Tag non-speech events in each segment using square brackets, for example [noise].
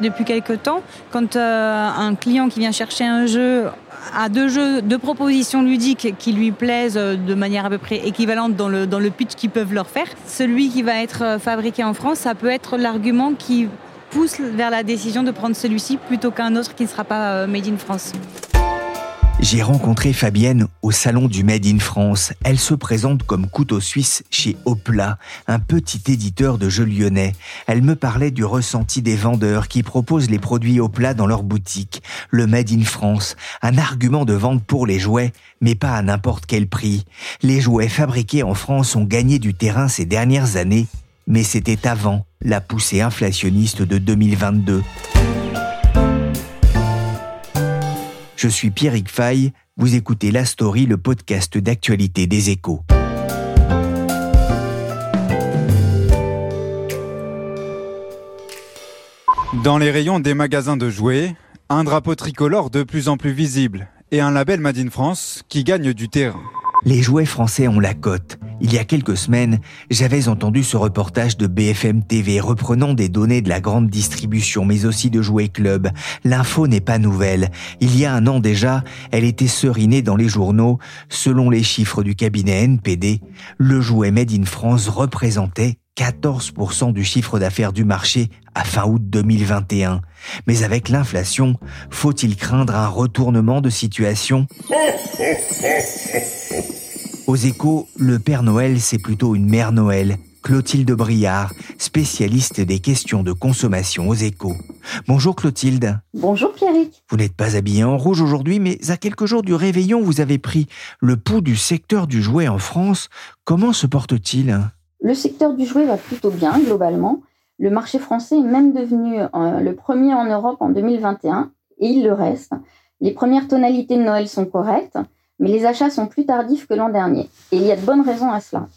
Depuis quelque temps, quand euh, un client qui vient chercher un jeu a deux jeux, deux propositions ludiques qui lui plaisent euh, de manière à peu près équivalente dans le, dans le pitch qu'ils peuvent leur faire, celui qui va être euh, fabriqué en France, ça peut être l'argument qui pousse vers la décision de prendre celui-ci plutôt qu'un autre qui ne sera pas made in France. J'ai rencontré Fabienne au salon du Made in France. Elle se présente comme couteau suisse chez Opla, un petit éditeur de jeux lyonnais. Elle me parlait du ressenti des vendeurs qui proposent les produits Opla dans leur boutique. Le Made in France, un argument de vente pour les jouets, mais pas à n'importe quel prix. Les jouets fabriqués en France ont gagné du terrain ces dernières années, mais c'était avant la poussée inflationniste de 2022. Je suis Pierrick Fay, vous écoutez La Story, le podcast d'actualité des échos. Dans les rayons des magasins de jouets, un drapeau tricolore de plus en plus visible et un label Made in France qui gagne du terrain. Les jouets français ont la cote. Il y a quelques semaines, j'avais entendu ce reportage de BFM TV reprenant des données de la grande distribution, mais aussi de Jouets Club. L'info n'est pas nouvelle. Il y a un an déjà, elle était serinée dans les journaux. Selon les chiffres du cabinet NPD, le jouet Made in France représentait 14% du chiffre d'affaires du marché à fin août 2021. Mais avec l'inflation, faut-il craindre un retournement de situation? [laughs] Aux échos, le Père Noël, c'est plutôt une mère Noël. Clotilde Briard, spécialiste des questions de consommation aux échos. Bonjour Clotilde. Bonjour Pierrick. Vous n'êtes pas habillée en rouge aujourd'hui, mais à quelques jours du réveillon, vous avez pris le pouls du secteur du jouet en France. Comment se porte-t-il? Le secteur du jouet va plutôt bien globalement. Le marché français est même devenu euh, le premier en Europe en 2021 et il le reste. Les premières tonalités de Noël sont correctes mais les achats sont plus tardifs que l'an dernier. Et il y a de bonnes raisons à cela.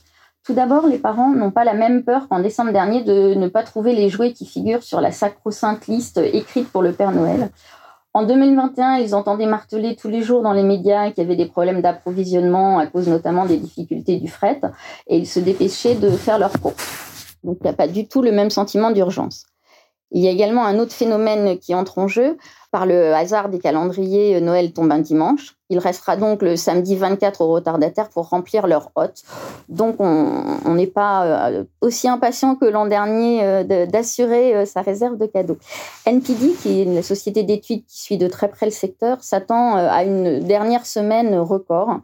Tout d'abord, les parents n'ont pas la même peur qu'en décembre dernier de ne pas trouver les jouets qui figurent sur la sacro-sainte liste écrite pour le Père Noël. En 2021, ils entendaient marteler tous les jours dans les médias qu'il y avait des problèmes d'approvisionnement à cause notamment des difficultés du fret et ils se dépêchaient de faire leurs courses. Donc il n'y a pas du tout le même sentiment d'urgence. Il y a également un autre phénomène qui entre en jeu. Par le hasard des calendriers, Noël tombe un dimanche. Il restera donc le samedi 24 aux retardataires pour remplir leur hôte. Donc on n'est pas euh, aussi impatient que l'an dernier euh, d'assurer euh, sa réserve de cadeaux. NPD, qui est une société d'études qui suit de très près le secteur, s'attend à une dernière semaine record.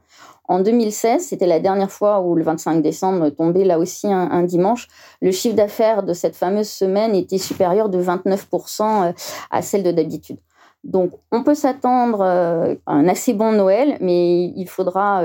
En 2016, c'était la dernière fois où le 25 décembre tombait là aussi un, dimanche. Le chiffre d'affaires de cette fameuse semaine était supérieur de 29% à celle de d'habitude. Donc, on peut s'attendre à un assez bon Noël, mais il faudra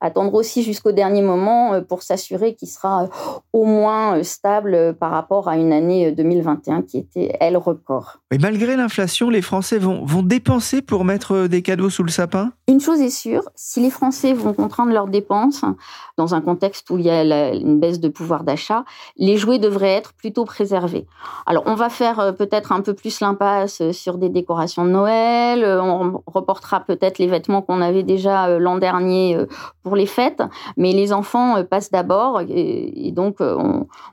attendre aussi jusqu'au dernier moment euh, pour s'assurer qu'il sera euh, au moins euh, stable par rapport à une année 2021 qui était, elle, record. Et malgré l'inflation, les Français vont, vont dépenser pour mettre des cadeaux sous le sapin? Une chose est sûre, si les Français vont contraindre leurs dépenses dans un contexte où il y a une baisse de pouvoir d'achat, les jouets devraient être plutôt préservés. Alors, on va faire peut-être un peu plus l'impasse sur des décorations de Noël, on reportera peut-être les vêtements qu'on avait déjà l'an dernier pour les fêtes, mais les enfants euh, passent d'abord et, donc euh,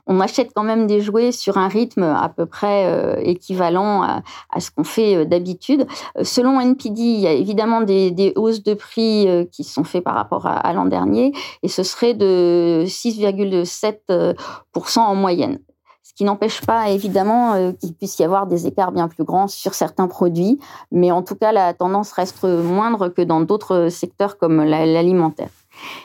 on, achète quand même des jouets sur un rythme à peu près euh, équivalent à, ce qu'on fait d'habitude. Selon NPD, il y a évidemment des, de prix qui sont faites par rapport à, l'an dernier et ce serait de 6,7% en moyenne ce qui n'empêche pas évidemment qu'il puisse y avoir des écarts bien plus grands sur certains produits, mais en tout cas la tendance reste moindre que dans d'autres secteurs comme l'alimentaire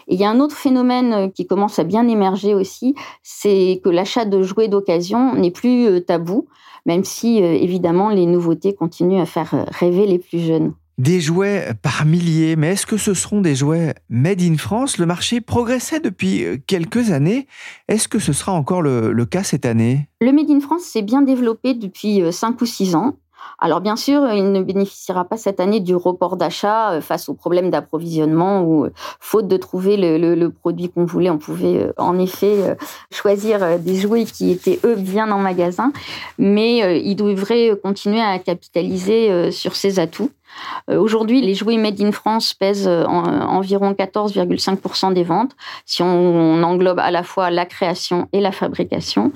il y a un autre phénomène euh, qui commence à bien émerger aussi, c'est que l'achat de jouets d'occasion n'est plus euh, tabou, même si euh, évidemment les nouveautés continuent à faire rêver les plus jeunes. Des jouets par milliers, mais est-ce que ce seront des jouets made in France? Le marché progressait depuis euh, quelques années. Est-ce que ce sera encore le, le cas cette année? Le made in France s'est bien développé depuis 5 ou 6 ans. Alors bien sûr, il ne bénéficiera pas cette année du report d'achat euh, face aux problèmes d'approvisionnement ou euh, faute de trouver le, produit qu'on voulait, on pouvait euh, en effet choisir des jouets qui étaient eux bien en magasin, mais il devrait continuer à capitaliser sur ses atouts. Aujourd'hui, les jouets made in France pèsent environ 14,5% des ventes, si on englobe à la fois la création et la fabrication.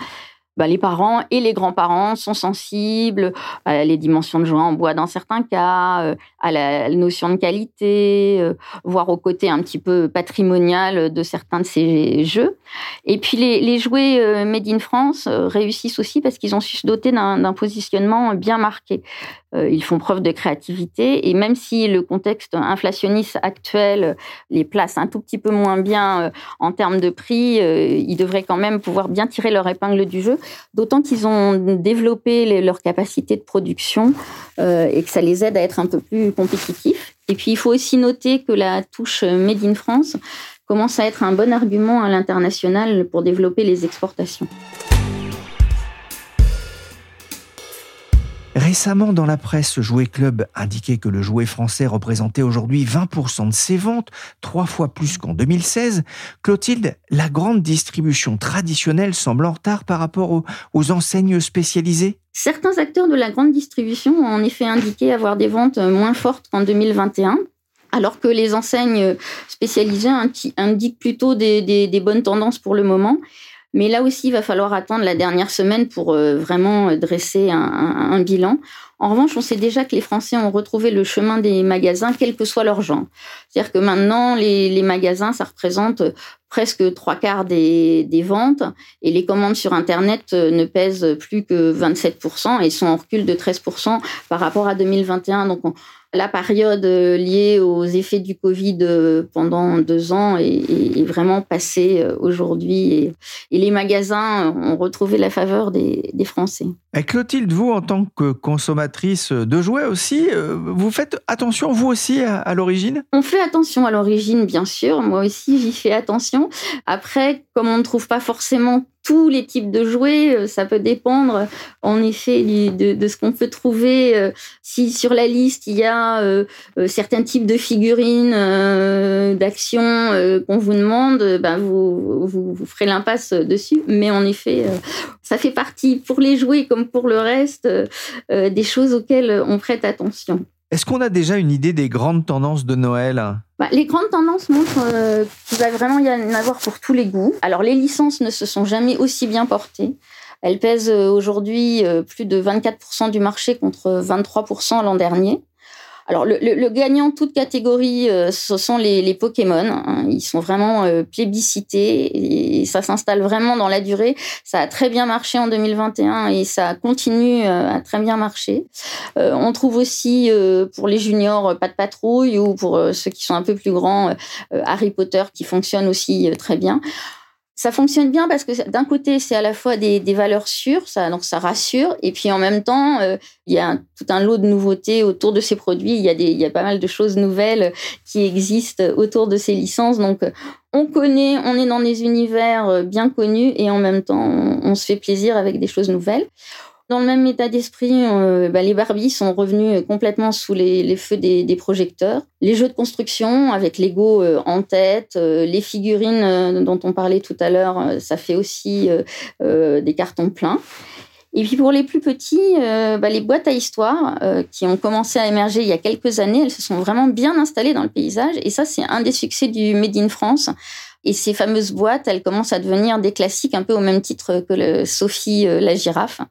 Bah, les parents et les grands-parents sont sensibles à les dimensions de joie en bois dans certains cas, euh, à la notion de qualité, euh, voire au côté un petit peu patrimonial de certains de ces jeux. Et puis les, jouets euh, made in France réussissent aussi parce qu'ils ont su se doter d'un positionnement bien marqué. Ils font preuve de créativité et même si le contexte inflationniste actuel les place un tout petit peu moins bien en termes de prix, ils devraient quand même pouvoir bien tirer leur épingle du jeu d'autant qu'ils ont développé leur capacité de production euh, et que ça les aide à être un peu plus compétitifs. Et puis, il faut aussi noter que la touche Made in France commence à être un bon argument à l'international pour développer les exportations. Récemment, dans la presse, Jouet Club indiquait que le jouet français représentait aujourd'hui 20% de ses ventes, trois fois plus qu'en 2016. Clotilde, la grande distribution traditionnelle semble en retard par rapport aux, enseignes spécialisées Certains acteurs de la grande distribution ont en effet indiqué avoir des ventes moins fortes qu'en 2021 alors que les enseignes spécialisées indiquent plutôt des, bonnes tendances pour le moment. Mais là aussi, il va falloir attendre la dernière semaine pour euh, vraiment dresser un, bilan. En revanche, on sait déjà que les Français ont retrouvé le chemin des magasins, quel que soit leur genre. C'est-à-dire que maintenant, les, magasins, ça représente presque trois quarts des, ventes et les commandes sur Internet euh, ne pèsent plus que 27% et sont en recul de 13% par rapport à 2021. Donc, la période euh, liée aux effets du Covid euh, pendant deux ans est, vraiment passée euh, aujourd'hui et, les magasins ont retrouvé la faveur des, Français. Et Clotilde, vous, en tant que de jouets aussi, vous faites attention, vous aussi, à l'origine? On fait attention à l'origine, bien sûr. Moi aussi, j'y fais attention. Après, comme on ne trouve pas forcément tous les types de jouets. Euh, ça peut dépendre en effet de, ce qu'on peut trouver. Euh, si sur la liste il y a euh, certains types de figurines d'action qu'on vous demande, ben vous, vous, ferez l'impasse dessus. Mais en effet, ça fait partie pour les jouets comme pour le reste des choses auxquelles on prête attention. Est-ce qu'on a déjà une idée des grandes tendances de Noël? Bah, Les grandes tendances montrent euh, qu'il va vraiment y en avoir pour tous les goûts. Alors les licences ne se sont jamais aussi bien portées. Elles pèsent euh, aujourd'hui euh, plus de 24% du marché contre 23% l'an dernier. Alors, le, le, gagnant toute catégorie, euh, ce sont les, les Pokémon. Hein. Ils sont vraiment euh, plébiscités et ça s'installe vraiment dans la durée. Ça a très bien marché en 2021 et ça continue euh, à très bien marcher. on trouve aussi pour les juniors pas de patrouille ou pour ceux qui sont un peu plus grands Harry Potter qui fonctionne aussi très bien ça fonctionne bien parce que d'un côté, c'est à la fois des, valeurs sûres, ça, donc ça rassure, et puis en même temps, euh, il y a tout un lot de nouveautés autour de ces produits. Il y, a des, il y a pas mal de choses nouvelles qui existent autour de ces licences. Donc, on connaît, on est dans des univers euh, bien connus, et en même temps, on se fait plaisir avec des choses nouvelles. Dans le même état d'esprit, euh, bah, les Barbies sont revenus complètement sous les, feux des, projecteurs. Les jeux de construction avec Lego euh, en tête, euh, les figurines dont on parlait tout à l'heure, ça fait aussi des cartons pleins. Et puis pour les plus petits, bah, les boîtes à histoire qui ont commencé à émerger il y a quelques années, elles se sont vraiment bien installées dans le paysage. Et ça, c'est un des succès du Made in France. Et ces fameuses boîtes, elles commencent à devenir des classiques, un peu au même titre que Sophie la girafe.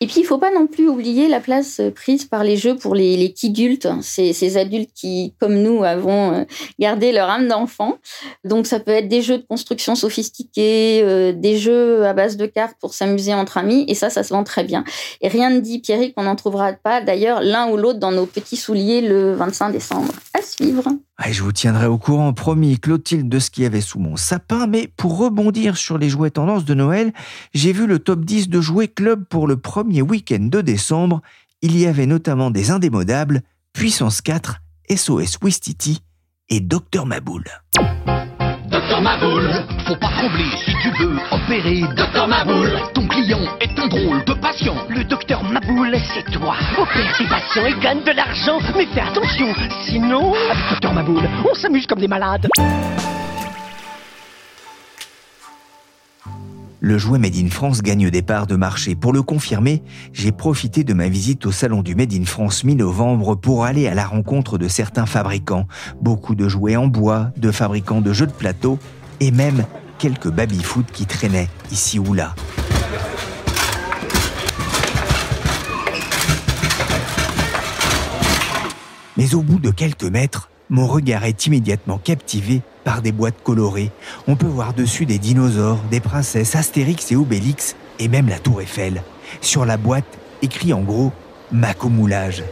Et puis, il faut pas non plus oublier la place euh, prise par les jeux pour les, les adultes, ces, ces adultes qui, comme nous, avons euh, gardé leur âme d'enfant. Donc, ça peut être des jeux de construction sophistiqués, euh, des jeux à base de cartes pour s'amuser entre amis, et ça, ça se vend très bien. Et rien ne dit, Pierrick, qu'on n'en trouvera pas, d'ailleurs, l'un ou l'autre dans nos petits souliers le 25 décembre. À suivre je vous tiendrai au courant, promis, Clotilde, de ce qu'il y avait sous mon sapin. Mais pour rebondir sur les jouets tendances de Noël, j'ai vu le top 10 de jouets club pour le premier week-end de décembre. Il y avait notamment des indémodables, Puissance 4, SOS Wistiti et Docteur Maboul. Docteur Maboul, faut pas trembler si tu veux opérer. Docteur Maboul, ton client est un drôle de patient. Le docteur Maboul, c'est toi. Opère tes patients et gagne de l'argent. Mais fais attention, sinon, avec Docteur Maboul, on s'amuse comme des malades. Le jouet Made in France gagne des parts de marché. Pour le confirmer, j'ai profité de ma visite au salon du Made in France mi-novembre pour aller à la rencontre de certains fabricants. Beaucoup de jouets en bois, de fabricants de jeux de plateau et même quelques baby-foot qui traînaient ici ou là. Mais au bout de quelques mètres, mon regard est immédiatement captivé par des boîtes colorées. On peut voir dessus des dinosaures, des princesses, Astérix et Obélix, et même la tour Eiffel. Sur la boîte, écrit en gros Macomoulage.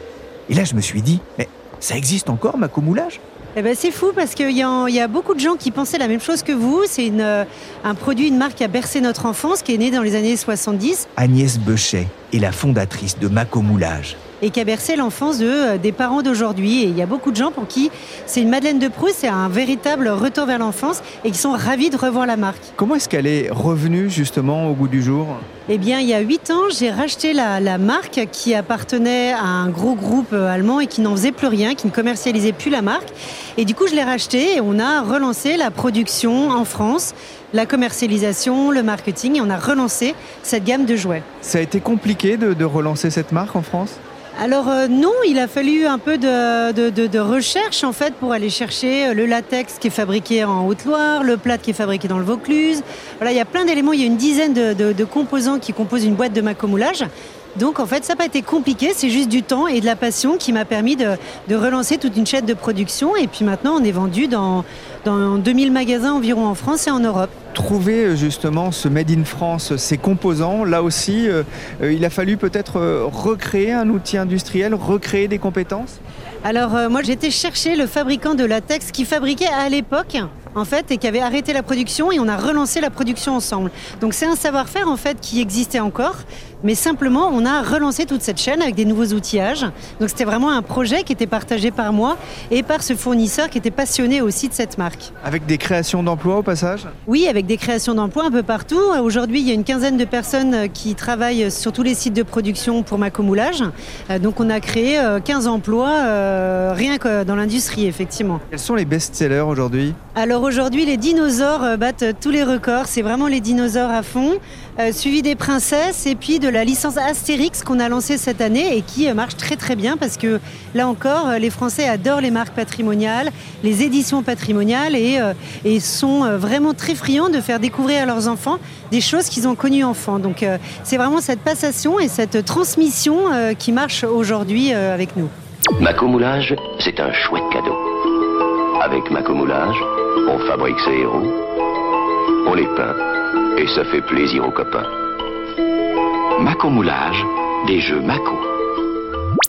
Et là, je me suis dit, mais ça existe encore, Macomoulage? Eh ben, c'est fou parce qu'il y, y, a beaucoup de gens qui pensaient la même chose que vous. C'est euh, un produit, une marque qui a bercé notre enfance, qui est née dans les années 70. Agnès Bechet est la fondatrice de Macomoulage et qui a bercé l'enfance de, euh, des parents d'aujourd'hui. Et il y a beaucoup de gens pour qui c'est une Madeleine de Proust, c'est un véritable retour vers l'enfance et qui sont ravis de revoir la marque. Comment est-ce qu'elle est revenue justement au goût du jour? Eh bien, il y a huit ans, j'ai racheté la, la, marque qui appartenait à un gros groupe euh, allemand et qui n'en faisait plus rien, qui ne commercialisait plus la marque. Et du coup, je l'ai racheté et on a relancé la production en France, la commercialisation, le marketing et on a relancé cette gamme de jouets. Ça a été compliqué de, de relancer cette marque en France? Alors euh, non, il a fallu un peu de, recherche en fait pour aller chercher euh, le latex qui est fabriqué en Haute-Loire, le plâtre qui est fabriqué dans le Vaucluse. Voilà, il y a plein d'éléments, il y a une dizaine de, composants qui composent une boîte de macomoulage. Donc en fait, ça n'a pas été compliqué, c'est juste du temps et de la passion qui m'a permis de, relancer toute une chaîne de production. Et puis maintenant, on est vendu dans, dans 2000 magasins environ en France et en Europe. Trouver euh, justement ce Made in France, ces composants, là aussi, euh, euh, il a fallu peut-être recréer un outil industriel, recréer des compétences? Alors moi j'étais chercher le fabricant de latex qui fabriquait à l'époque en fait, et qui avait arrêté la production et on a relancé la production ensemble. Donc c'est un savoir-faire en fait qui existait encore, mais simplement on a relancé toute cette chaîne avec des nouveaux outillages. Donc c'était vraiment un projet qui était partagé par moi et par ce fournisseur qui était passionné aussi de cette marque. Avec des créations d'emplois au passage? Oui, avec des créations d'emplois un peu partout. Aujourd'hui, il y a une quinzaine de personnes qui travaillent sur tous les sites de production pour Macomoulage. Euh, donc on a créé 15 euh, emplois euh, rien que dans l'industrie, effectivement. Quels sont les best-sellers aujourd'hui? Alors aujourd'hui, les dinosaures battent tous les records. C'est vraiment les dinosaures à fond, suivi des princesses et puis de la licence Astérix qu'on a lancée cette année et qui marche très très bien parce que là encore, les Français adorent les marques patrimoniales, les éditions patrimoniales et, sont vraiment très friands de faire découvrir à leurs enfants des choses qu'ils ont connues enfants. Donc euh, c'est vraiment cette passation et cette transmission euh, qui marche aujourd'hui euh, avec nous. Macomoulage, c'est un chouette cadeau. Avec Macomoulage, on fabrique ses héros, on les peint et ça fait plaisir aux copains. Macomoulage, des jeux Maco.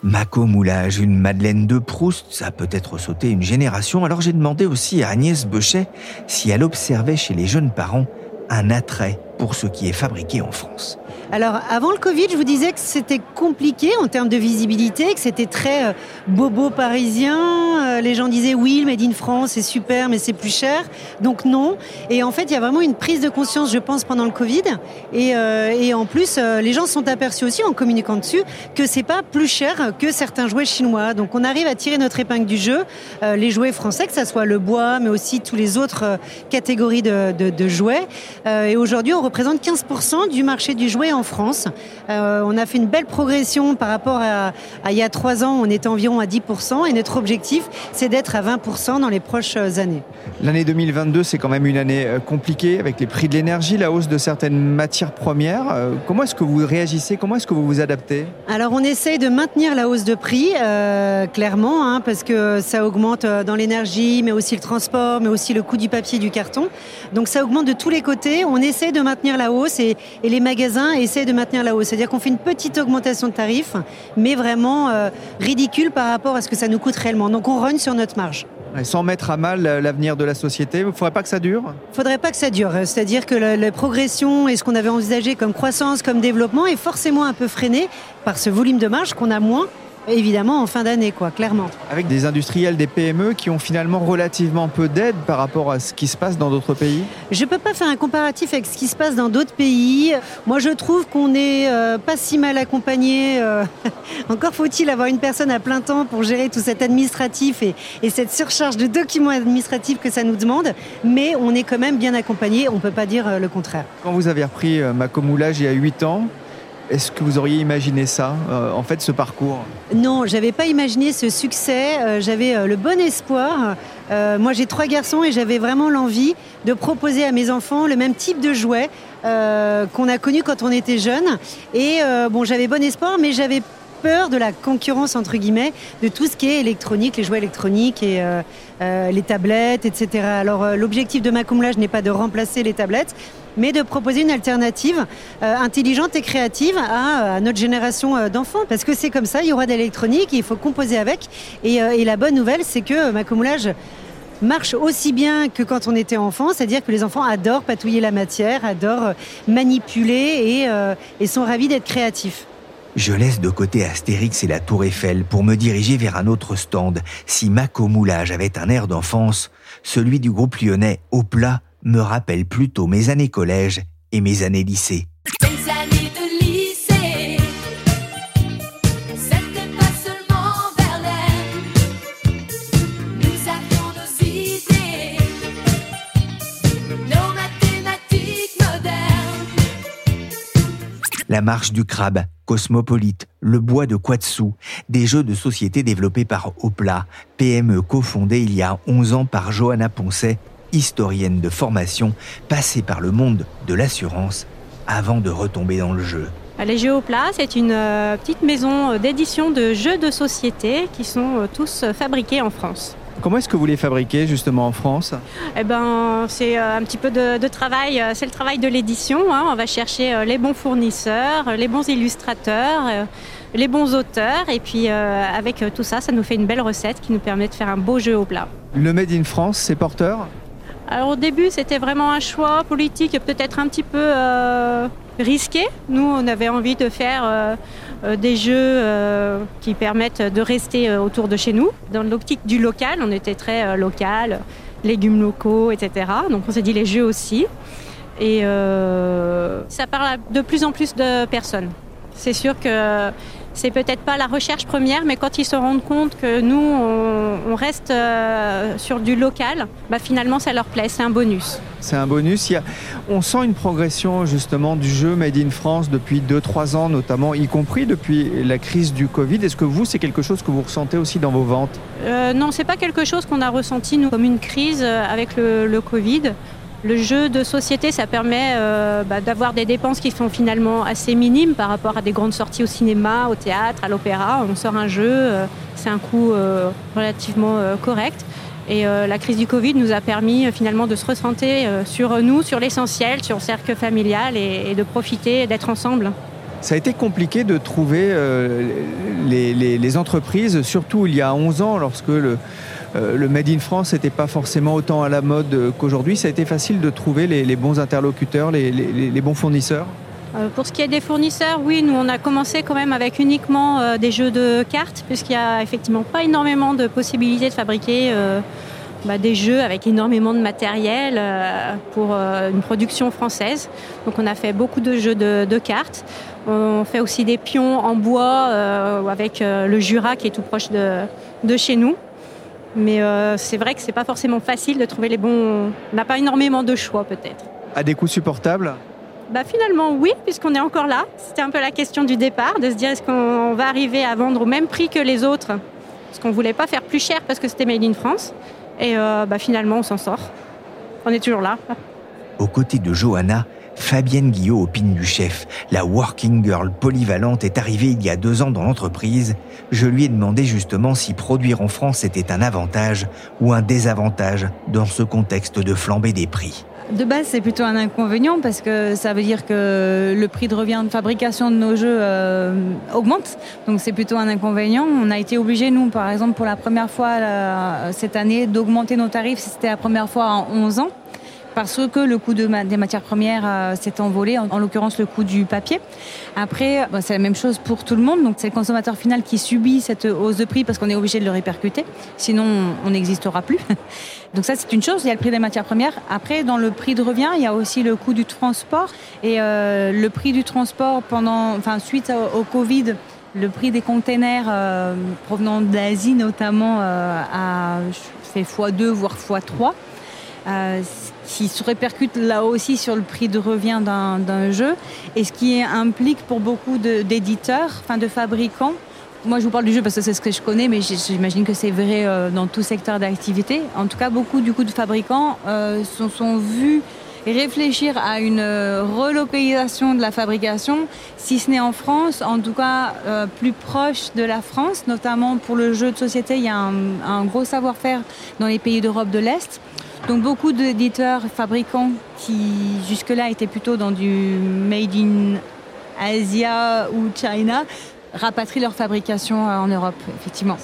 Maco Moulage, une Madeleine de Proust, ça a peut-être sauté une génération, alors j'ai demandé aussi à Agnès Bechet si elle observait chez les jeunes parents un attrait pour ce qui est fabriqué en France. Alors, avant le Covid, je vous disais que c'était compliqué en termes de visibilité, que c'était très euh, bobo parisien. Euh, les gens disaient oui, le Made in France, c'est super, mais c'est plus cher. Donc non. Et en fait, il y a vraiment une prise de conscience, je pense, pendant le Covid. Et, euh, en plus, les gens sont aperçus aussi, en communiquant dessus, que c'est pas plus cher que certains jouets chinois. Donc on arrive à tirer notre épingle du jeu. les jouets français, que ce soit le bois, mais aussi tous les autres catégories de jouets. et aujourd'hui, on représente 15% du marché du jouet en France. Euh, on a fait une belle progression par rapport à, il y a trois ans, on était environ à 10% et notre objectif, c'est d'être à 20% dans les prochaines années. L'année 2022, c'est quand même une année euh, compliquée avec les prix de l'énergie, la hausse de certaines matières premières. Euh, comment est-ce que vous réagissez? Comment est-ce que vous vous adaptez? Alors on essaye de maintenir la hausse de prix, clairement, hein, parce que ça augmente dans l'énergie, mais aussi le transport, mais aussi le coût du papier, du carton. Donc ça augmente de tous les côtés. On essaie de maintenir la hausse et, et les magasins essaie de maintenir la hausse. C'est-à-dire qu'on fait une petite augmentation de tarifs, mais vraiment euh, ridicule par rapport à ce que ça nous coûte réellement. Donc on rogne sur notre marge. sans mettre à mal l'avenir de la société, il ne faudrait pas que ça dure? Il ne faudrait pas que ça dure. C'est-à-dire que la, progression et ce qu'on avait envisagé comme croissance, comme développement est forcément un peu freiné par ce volume de marge qu'on a moins évidemment en fin d'année, quoi, clairement. Avec des industriels, des PME qui ont finalement relativement peu d'aide par rapport à ce qui se passe dans d'autres pays Je ne peux pas faire un comparatif avec ce qui se passe dans d'autres pays. Moi, je trouve qu'on n'est euh, pas si mal accompagné. euh, [laughs] encore faut-il avoir une personne à plein temps pour gérer tout cet administratif et, et cette surcharge de documents administratifs que ça nous demande. Mais on est quand même bien accompagné, on ne peut pas dire euh, le contraire. Quand vous avez repris Macomoulage il y a 8 ans, est-ce que vous auriez imaginé ça, euh, en fait, ce parcours? Non, j'avais pas imaginé ce succès. Euh, j'avais euh, le bon espoir. Moi, j'ai trois garçons et j'avais vraiment l'envie de proposer à mes enfants le même type de jouet qu'on a connu quand on était jeune. Et bon, j'avais bon espoir, mais j'avais peur de la concurrence entre guillemets de tout ce qui est électronique, les jouets électroniques et euh, euh, les tablettes, etc. Alors euh, l'objectif de Macumlage n'est pas de remplacer les tablettes, mais de proposer une alternative intelligente et créative à, notre génération d'enfants. Parce que c'est comme ça, il y aura de l'électronique, il faut composer avec. Et, la bonne nouvelle, c'est que Macumlage marche aussi bien que quand on était enfant, c'est-à-dire que les enfants adorent patouiller la matière, adorent manipuler et sont ravis d'être créatifs. Je laisse de côté Astérix et la Tour Eiffel pour me diriger vers un autre stand. Si au moulage avait un air d'enfance, celui du groupe lyonnais Au plat me rappelle plutôt mes années collège et mes années lycée. La marche du crabe, Cosmopolite, le bois de Quatsu, des jeux de société développés par Opla, PME cofondée il y a 11 ans par Johanna Poncet, historienne de formation, passée par le monde de l'assurance avant de retomber dans le jeu. Les plat, c'est une euh, petite maison euh, d'édition de jeux de société qui sont euh, tous fabriqués en France. Comment est-ce que vous les fabriquez justement en France? Eh ben, c'est euh, un petit peu de, de travail. euh, C'est le travail de l'édition. hein. On va chercher euh, les bons fournisseurs, les bons illustrateurs, les bons auteurs, et puis euh, avec tout ça, ça nous fait une belle recette qui nous permet de faire un beau jeu au plat. Le Made in France, c'est porteur? Alors au début, c'était vraiment un choix politique peut-être un petit peu euh, risqué. Nous, on avait envie de faire euh, des jeux euh, qui permettent de rester euh, autour de chez nous. Dans l'optique du local, on était très euh, local, légumes locaux, etc. Donc on s'est dit les jeux aussi. Et euh, ça parle de plus en plus de personnes. C'est sûr que c'est peut-être pas la recherche première, mais quand ils se rendent compte que nous, on, on reste euh, sur du local, bah finalement, ça leur plaît, c'est un bonus. C'est un bonus. Il y a- on sent une progression justement du jeu Made in France depuis 2-3 ans notamment, y compris depuis la crise du Covid. Est-ce que vous, c'est quelque chose que vous ressentez aussi dans vos ventes? Euh, non, c'est pas quelque chose qu'on a ressenti nous comme une crise euh, avec le, le Covid. Le jeu de société, ça permet euh, bah, d'avoir des dépenses qui sont finalement assez minimes par rapport à des grandes sorties au cinéma, au théâtre, à l'opéra. On sort un jeu, euh, c'est un coût euh, relativement correct. Et la crise du Covid nous a permis finalement de se recentrer sur nous, sur l'essentiel, sur le cercle familial et, de profiter d'être ensemble. Ça a été compliqué de trouver les, entreprises, surtout il y a 11 ans, lorsque le, le Made in France n'était pas forcément autant à la mode euh, qu'aujourd'hui. Ça a été facile de trouver les, bons interlocuteurs, les, bons fournisseurs Euh, Pour ce qui est des fournisseurs, oui, nous on a commencé quand même avec uniquement euh, des jeux de cartes, puisqu'il n'y a effectivement pas énormément de possibilités de fabriquer euh, bah, des jeux avec énormément de matériel euh, pour euh, une production française. Donc on a fait beaucoup de jeux de, cartes. On fait aussi des pions en bois euh, avec euh, le Jura qui est tout proche de chez nous. Mais euh, c'est vrai que c'est pas forcément facile de trouver les bons. On n'a pas énormément de choix peut-être. à des coûts supportables? Bah finalement oui, puisqu'on est encore là. C'était un peu la question du départ, de se dire est-ce qu'on va arriver à vendre au même prix que les autres? Parce qu'on voulait pas faire plus cher parce que c'était Made in France. Et euh, bah, finalement on s'en sort. On est toujours là. Aux côtés de Johanna, Fabienne Guillot opine du chef. La working girl polyvalente est arrivée il y a deux ans dans l'entreprise. Je lui ai demandé justement si produire en France était un avantage ou un désavantage dans ce contexte de flambée des prix. De base, c'est plutôt un inconvénient parce que ça veut dire que le prix de revient de fabrication de nos jeux euh, augmente. Donc c'est plutôt un inconvénient. On a été obligé, nous, par exemple, pour la première fois euh, cette année, d'augmenter nos tarifs. C'était la première fois en 11 ans parce que le coût des matières premières euh, s'est envolé, en, en l'occurrence le coût du papier. Après, bah, c'est la même chose pour tout le monde, donc c'est le consommateur final qui subit cette hausse de prix parce qu'on est obligé de le répercuter, sinon on n'existera plus. [laughs] Donc ça, c'est une chose, il y a le prix des matières premières. Après, dans le prix de revient, il y a aussi le coût du transport. Et euh, le prix du transport, pendant, enfin, suite au, Covid, le prix des containers euh, provenant d'Asie notamment euh, a fait x2, voire x3. Euh, ce qui se répercute là aussi sur le prix de revient d'un jeu et ce qui implique pour beaucoup d'éditeurs, enfin de fabricants, moi, je vous parle du jeu parce que c'est ce que je connais, mais j'imagine que c'est vrai euh, dans tout secteur d'activité. En tout cas, beaucoup du coup de fabricants euh, sont vus réfléchir à une euh, relocalisation de la fabrication, si ce n'est en France, en tout cas euh, plus proche de la France, notamment pour le jeu de société. Il y a un, un gros savoir-faire dans les pays d'Europe de l'Est. Donc beaucoup d'éditeurs, fabricants qui jusque-là étaient plutôt dans du made in Asia ou China rapatrient leur fabrication euh, en Europe, effectivement.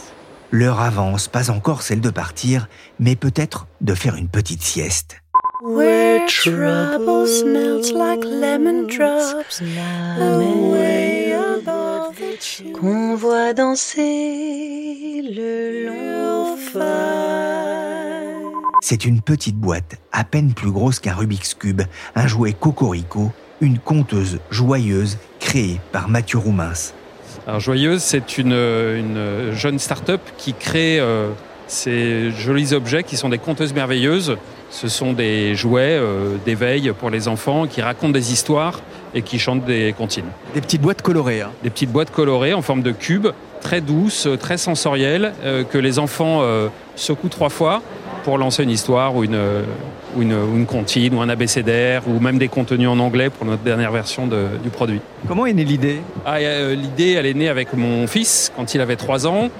L'heure avance, pas encore celle de partir, mais peut-être de faire une petite sieste. Where trouble smells like lemon drops away above the chimney. Qu'on voit danser le long feu. C'est une petite boîte, à peine plus grosse qu'un Rubik's Cube, un jouet Cocorico, une conteuse joyeuse créée par Mathieu Roumins. Alors Joyeuse, c'est une, une jeune start-up qui crée euh, ces jolis objets qui sont des conteuses merveilleuses. Ce sont des jouets euh, d'éveil pour les enfants qui racontent des histoires et qui chantent des comptines. Des petites boîtes colorées. hein. Des petites boîtes colorées en forme de cube, très douces, très sensorielles, euh, que les enfants euh, secouent trois fois pour lancer une histoire ou une, euh, ou une, ou une comptine ou un abécédaire ou même des contenus en anglais pour notre dernière version de- du produit. Comment est née l'idée? Ah, euh, L'idée, elle est née avec mon fils quand il avait 3 ans,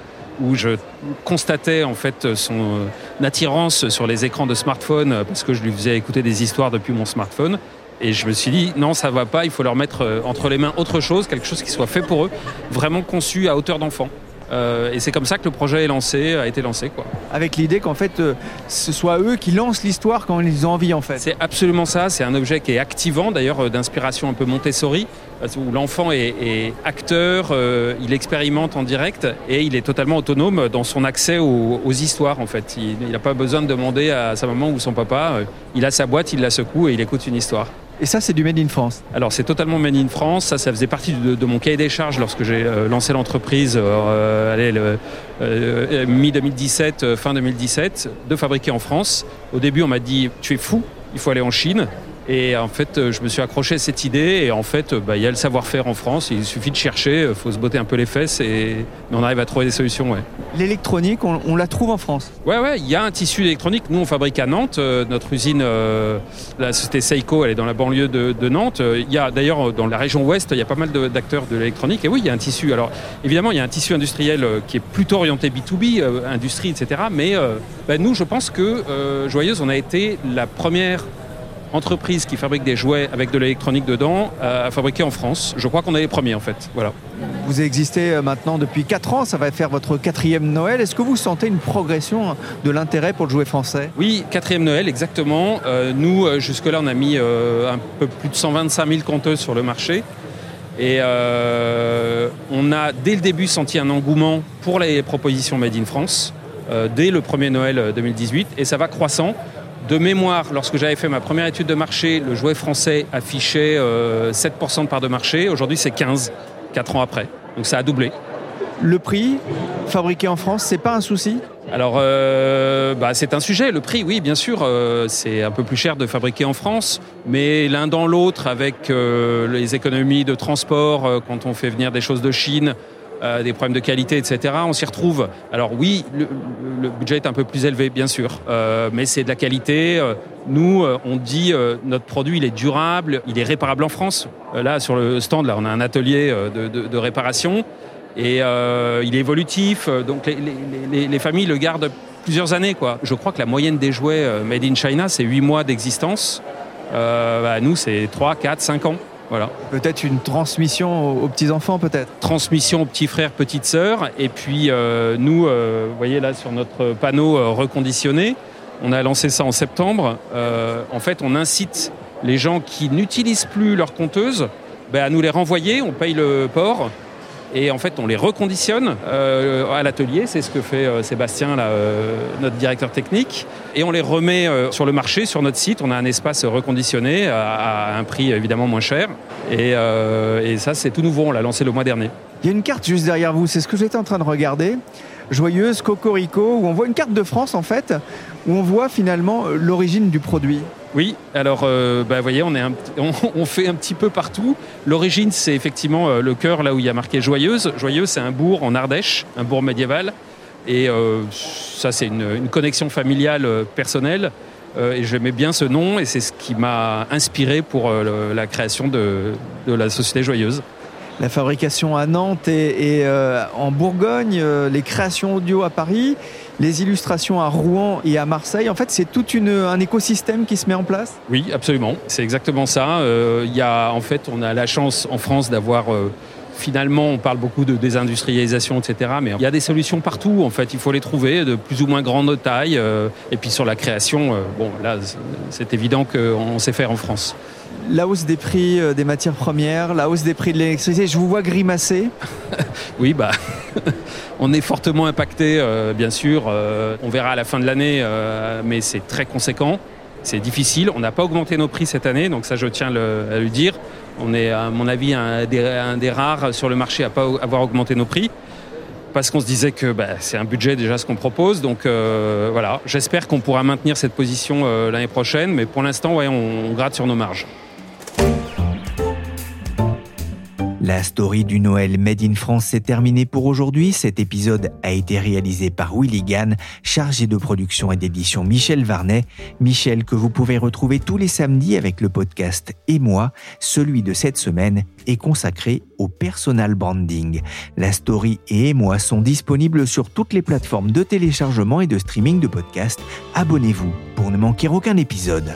où je constatais en fait son euh, attirance sur les écrans de smartphone euh, parce que je lui faisais écouter des histoires depuis mon smartphone. Et je me suis dit, non, ça va pas, il faut leur mettre euh, entre les mains autre chose, quelque chose qui soit fait pour eux, vraiment conçu à hauteur d'enfant. Euh, et c'est comme ça que le projet est lancé, a été lancé. Quoi. Avec l'idée qu'en fait, euh, ce soit eux qui lancent l'histoire quand ils ont envie, en fait. C'est absolument ça. C'est un objet qui est activant, d'ailleurs euh, d'inspiration un peu Montessori, où l'enfant est, est acteur, euh, il expérimente en direct et il est totalement autonome dans son accès aux, aux histoires. En fait, il n'a pas besoin de demander à sa maman ou son papa. Il a sa boîte, il la secoue et il écoute une histoire. Et ça, c'est du Made in France. Alors c'est totalement made in France, ça, ça faisait partie de, mon cahier des charges lorsque j'ai euh, lancé l'entreprise euh, euh, mi-2017, euh, fin 2017, de fabriquer en France. Au début on m'a dit tu es fou, il faut aller en Chine. Et en fait, euh, je me suis accroché à cette idée. Et en fait, euh, bah, il y a le savoir-faire en France. Il suffit de chercher, il faut se botter un peu les fesses. Et on arrive à trouver des solutions. Ouais. L'électronique, on, on la trouve en France. Ouais, ouais, il y a un tissu électronique. Nous, on fabrique à Nantes. Euh, notre usine, euh, la société Seiko, elle est dans la banlieue de, de Nantes. Euh, Il y a d'ailleurs euh, dans la région ouest, il y a pas mal d'acteurs de l'électronique. Et oui, il y a un tissu. Alors, évidemment, il y a un tissu industriel euh, qui est plutôt orienté B2B, euh, industrie, etc. Mais euh, bah, nous, je pense que euh, Joyeuse, on a été la première entreprise qui fabrique des jouets avec de l'électronique dedans euh, à fabriquer en France. Je crois qu'on est les premiers, en fait. Voilà. Vous existez euh, maintenant depuis 4 ans, ça va faire votre quatrième Noël. Est-ce que vous sentez une progression hein, de l'intérêt pour le jouet français? Oui, quatrième Noël, exactement. Euh, nous, jusque-là, on a mis euh, un peu plus de 125 000 compteuses sur le marché. Et euh, on a, dès le début, senti un engouement pour les propositions Made in France, dès le 1er Noël euh, 2018. Et ça va croissant. De mémoire, lorsque j'avais fait ma première étude de marché, le jouet français affichait euh, 7% de part de marché. Aujourd'hui, c'est 15, 4 ans après. Donc ça a doublé. Le prix, fabriqué en France, c'est pas un souci? Alors, euh, bah, c'est un sujet. Le prix, oui, bien sûr, euh, c'est un peu plus cher de fabriquer en France, mais l'un dans l'autre, avec euh, les économies de transport, euh, quand on fait venir des choses de Chine, euh, des problèmes de qualité, etc., on s'y retrouve. Alors oui, le, budget est un peu plus élevé, bien sûr, euh, mais c'est de la qualité. Euh, Nous, on dit notre produit, il est durable, il est réparable en France. Là, sur le stand, là, on a un atelier de, réparation et il est évolutif. Donc les, les- les- les familles le gardent plusieurs années. Je crois que la moyenne des jouets made in China, c'est 8 mois d'existence. Bah, nous, c'est 3, 4, 5 ans. Voilà. Peut-être une transmission aux, petits-enfants, peut-être Transmission aux petits frères, petites sœurs. Et puis, euh, nous, euh, vous voyez là sur notre panneau euh, reconditionné, On a lancé ça en septembre. En fait, on incite les gens qui n'utilisent plus leur compteuse ben, à nous les renvoyer. On paye le port et en fait on les reconditionne euh, à l'atelier, c'est ce que fait euh, Sébastien, euh, notre directeur technique, et on les remet sur le marché, sur notre site. On a un espace reconditionné à, un prix évidemment moins cher, et, et ça c'est tout nouveau. On l'a lancé le mois dernier. Il y a une carte juste derrière vous, c'est ce que j'étais en train de regarder. Joyeuse, Cocorico, où on voit une carte de France en fait, où on voit finalement l'origine du produit. Oui, alors euh, bah, vous voyez, [laughs] on, fait un petit peu partout. L'origine, c'est effectivement euh, le cœur, là où il y a marqué Joyeuse. Joyeuse, c'est un bourg en Ardèche, un bourg médiéval. Et euh, ça, c'est une, connexion familiale personnelle. Et j'aimais bien ce nom, et c'est ce qui m'a inspiré pour la création de, la Société Joyeuse. La fabrication à Nantes et, en Bourgogne, les créations audio à Paris, les illustrations à Rouen et à Marseille. En fait, c'est tout un écosystème qui se met en place? Oui, absolument. C'est exactement ça. Euh, y a, en fait, on a la chance en France d'avoir. euh, finalement, on parle beaucoup de désindustrialisation, etc. Mais il y a des solutions partout. En fait, il faut les trouver de plus ou moins grande taille. euh, et puis sur la création, euh, bon, là, c'est évident qu'on sait faire en France. La hausse des prix euh, des matières premières, la hausse des prix de l'électricité. Je vous vois grimacer. [laughs] Oui, bah, [laughs] on est fortement impacté, euh, bien sûr. Euh, on verra à la fin de l'année, mais c'est très conséquent. C'est difficile. On n'a pas augmenté nos prix cette année, donc ça, je tiens à le dire. On est, à mon avis, un des, rares sur le marché à pas avoir augmenté nos prix. Parce qu'on se disait que bah, c'est un budget déjà ce qu'on propose. Donc voilà, j'espère qu'on pourra maintenir cette position l'année prochaine. Mais pour l'instant, on gratte sur nos marges. La story du Noël Made in France s'est terminée pour aujourd'hui. Cet épisode a été réalisé par Willy Gann, chargé de production et d'édition Michel Varnet. Michel que vous pouvez retrouver tous les samedis avec le podcast Et moi. Celui de cette semaine est consacré au personal branding. La story et moi sont disponibles sur toutes les plateformes de téléchargement et de streaming de podcasts. Abonnez-vous pour ne manquer aucun épisode.